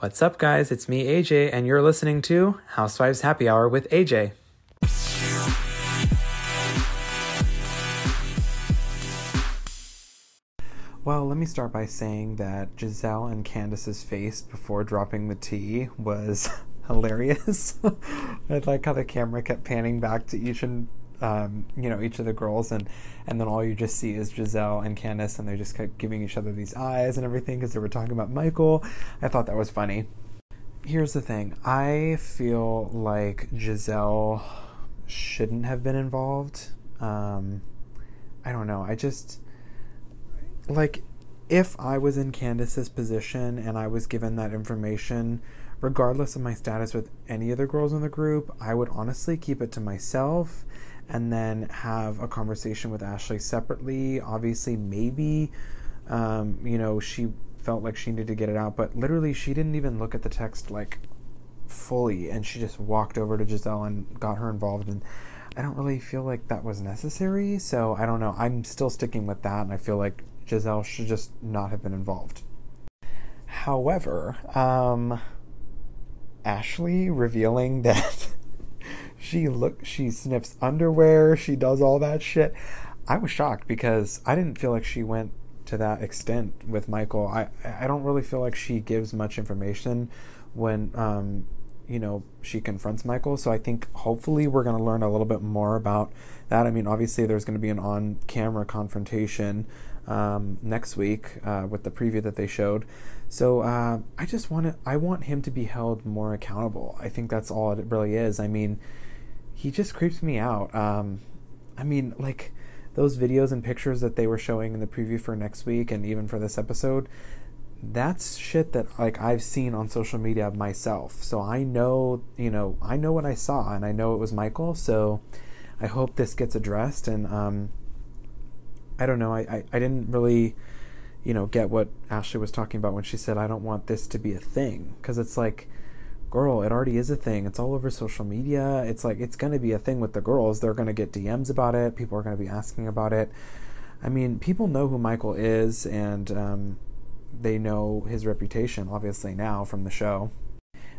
What's up, guys? It's me, AJ, and you're listening to Housewives Happy Hour with AJ. Well, let me start by saying that Gizelle and Candiace's face before dropping the tea was hilarious. I like how the camera kept panning back to each and um, you know each of the girls, and and then all you just see is Gizelle and Candiace, and they just kept giving each other these eyes and everything because they were talking about Michael. I thought that was funny. Here's the thing: I feel like Gizelle shouldn't have been involved. Um, I don't know. I just like if I was in Candiace's position and I was given that information, regardless of my status with any of the girls in the group, I would honestly keep it to myself and then have a conversation with Ashley separately. Obviously, maybe, um, you know, she felt like she needed to get it out, but literally, she didn't even look at the text like fully, and she just walked over to Gizelle and got her involved. And I don't really feel like that was necessary, so I don't know. I'm still sticking with that, and I feel like Gizelle should just not have been involved. However, um, Ashley revealing that she look she sniffs underwear, she does all that shit. I was shocked because I didn't feel like she went to that extent with Michael. I I don't really feel like she gives much information when um you know she confronts Michael. So I think hopefully we're going to learn a little bit more about that. I mean, obviously there's going to be an on-camera confrontation um, next week uh, with the preview that they showed. So uh, I just want to I want him to be held more accountable. I think that's all it really is. I mean, he just creeps me out. Um, I mean, like those videos and pictures that they were showing in the preview for next week and even for this episode. That's shit that like I've seen on social media myself. So I know, you know, I know what I saw and I know it was Michael. So I hope this gets addressed and um, I don't know. I, I, I didn't really, you know, get what Ashley was talking about when she said, I don't want this to be a thing. Because it's like, girl, it already is a thing. It's all over social media. It's like, it's going to be a thing with the girls. They're going to get DMs about it. People are going to be asking about it. I mean, people know who Michael is, and um, they know his reputation, obviously, now from the show.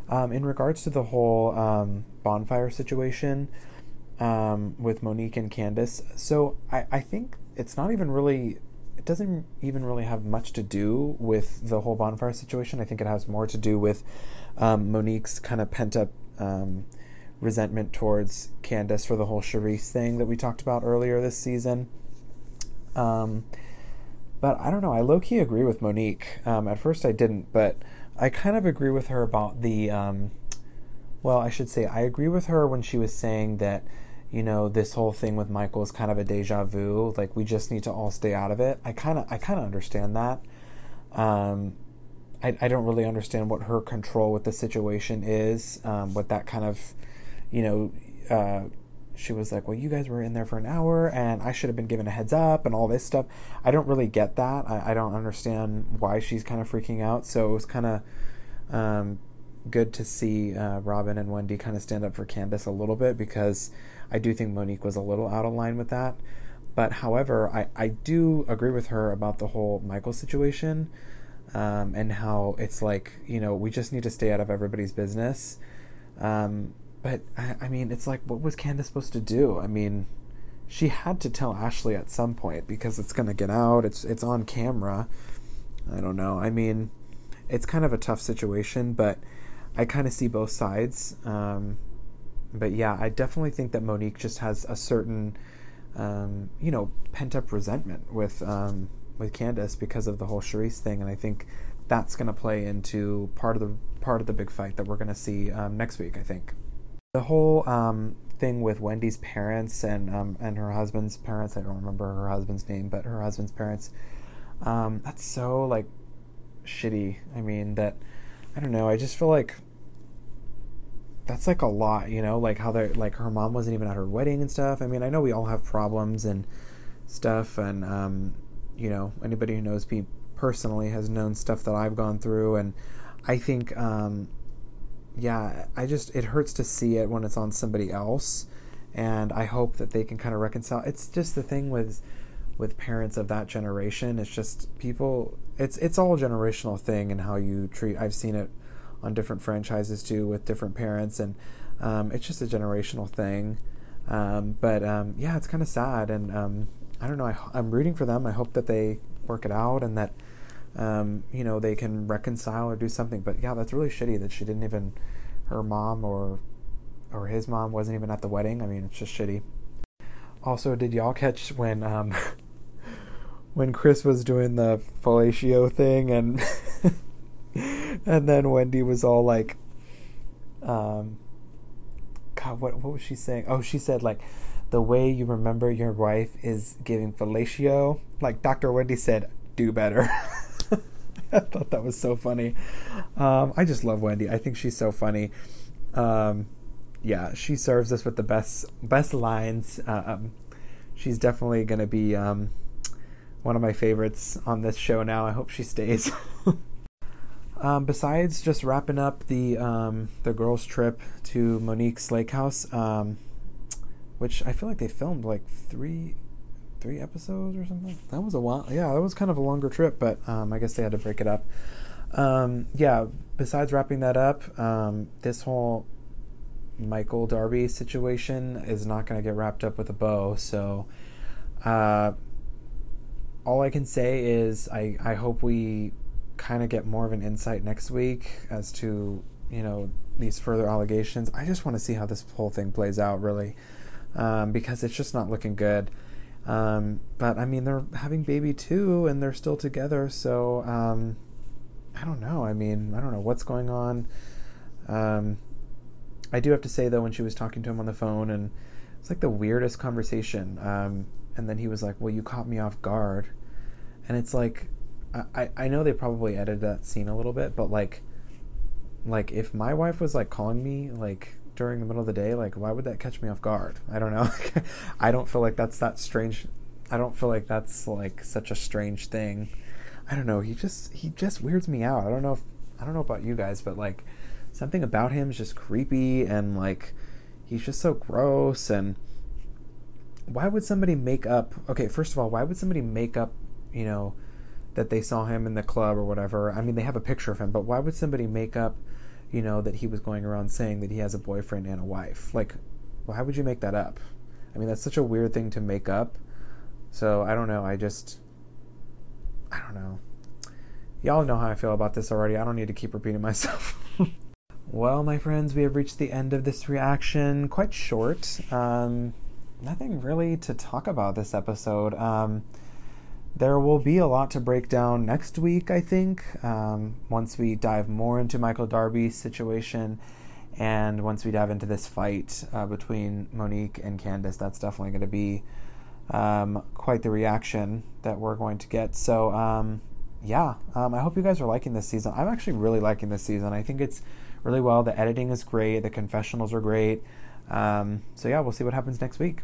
Um, in regards to the whole um, bonfire situation um, with Monique and Candiace, so I, I think it's not even really doesn't even really have much to do with the whole bonfire situation. I think it has more to do with um, Monique's kind of pent up um, resentment towards Candiace for the whole Charrisse thing that we talked about earlier this season. Um, but I don't know. I low key agree with Monique. Um, at first, I didn't, but I kind of agree with her about the. Um, well, I should say I agree with her when she was saying that you know this whole thing with Michael is kind of a deja vu. Like we just need to all stay out of it. I kind of I kind of understand that. Um, I I don't really understand what her control with the situation is. Um, what that kind of, you know, uh, she was like, well, you guys were in there for an hour, and I should have been given a heads up, and all this stuff. I don't really get that. I, I don't understand why she's kind of freaking out. So it was kind of. Um, good to see uh, Robyn and Wendy kind of stand up for Candiace a little bit because I do think Monique was a little out of line with that. But however, I, I do agree with her about the whole Michael situation um, and how it's like, you know, we just need to stay out of everybody's business. Um, but I, I mean, it's like, what was Candiace supposed to do? I mean, she had to tell Ashley at some point because it's going to get out. It's it's on camera. I don't know. I mean, it's kind of a tough situation, but I kind of see both sides. Um, but yeah, I definitely think that Monique just has a certain, um, you know, pent up resentment with um, with Candiace because of the whole Charrisse thing, and I think that's going to play into part of the part of the big fight that we're going to see um, next week. I think the whole um, thing with Wendy's parents and um, and her husband's parents. I don't remember her husband's name, but her husband's parents. That's so like shitty. I mean that. I don't know. I just feel like that's like a lot, you know, like how they like her mom wasn't even at her wedding and stuff. I mean, I know we all have problems and stuff, and um, you know, anybody who knows me personally has known stuff that I've gone through, and I think, um, yeah, I just it hurts to see it when it's on somebody else, and I hope that they can kind of reconcile. It's just the thing with with parents of that generation. It's just people. It's it's all generational thing and how you treat. I've seen it on different franchises too with different parents, and um, it's just a generational thing. Um, but um, yeah, it's kind of sad, and um, I don't know. I, I'm rooting for them. I hope that they work it out and that um, you know they can reconcile or do something. But yeah, that's really shitty that she didn't even her mom or or his mom wasn't even at the wedding. I mean, it's just shitty. Also, did y'all catch when when Chris was doing the fellatio thing and and then Wendy was all like, um, God, what what was she saying? Oh, she said like, the way you remember your wife is giving fellatio. Like Dr. Wendy said, do better. I thought that was so funny. Um, I just love Wendy. I think she's so funny. Um, yeah, she serves us with the best best lines. Um, she's definitely going to be um, one of my favorites on this show now. I hope she stays. Um, besides just wrapping up the um, the girls' trip to Monique's lake house, um, which I feel like they filmed like three three episodes or something. That was a while. Yeah, that was kind of a longer trip, but um, I guess they had to break it up. Um, yeah. Besides wrapping that up, um, this whole Michael Darby situation is not going to get wrapped up with a bow. So, uh, all I can say is I I hope we kind of get more of an insight next week as to you know these further allegations. I just want to see how this whole thing plays out, really, um, because it's just not looking good. Um, but I mean, they're having baby two, and they're still together. So um, I don't know. I mean, I don't know what's going on. Um, I do have to say though, when she was talking to him on the phone, and it's like the weirdest conversation. Um, and then he was like, "Well, you caught me off guard," and it's like I, I know they probably edited that scene a little bit, but like like if my wife was like calling me like during the middle of the day, like why would that catch me off guard? I don't know. I don't feel like that's that strange. I don't feel like that's like such a strange thing. I don't know. He just he just weirds me out. I don't know if I don't know about you guys, but like something about him is just creepy and like he's just so gross and why would somebody make up okay first of all why would somebody make up you know that they saw him in the club or whatever. I mean, they have a picture of him, but why would somebody make up, you know, that he was going around saying that he has a boyfriend and a wife? Like, why would you make that up? I mean, that's such a weird thing to make up. So I don't know. I just, I don't know. Y'all know how I feel about this already. I don't need to keep repeating myself. well, my friends, we have reached the end of this reaction. Quite short. Um, nothing really to talk about this episode. Um, there will be a lot to break down next week, I think, um, once we dive more into Michael Darby's situation and once we dive into this fight uh, between Monique and Candiace. That's definitely going to be um, quite the reaction that we're going to get. So, um, yeah, um, I hope you guys are liking this season. I'm actually really liking this season. I think it's really well. The editing is great, the confessionals are great. Um, so, yeah, we'll see what happens next week.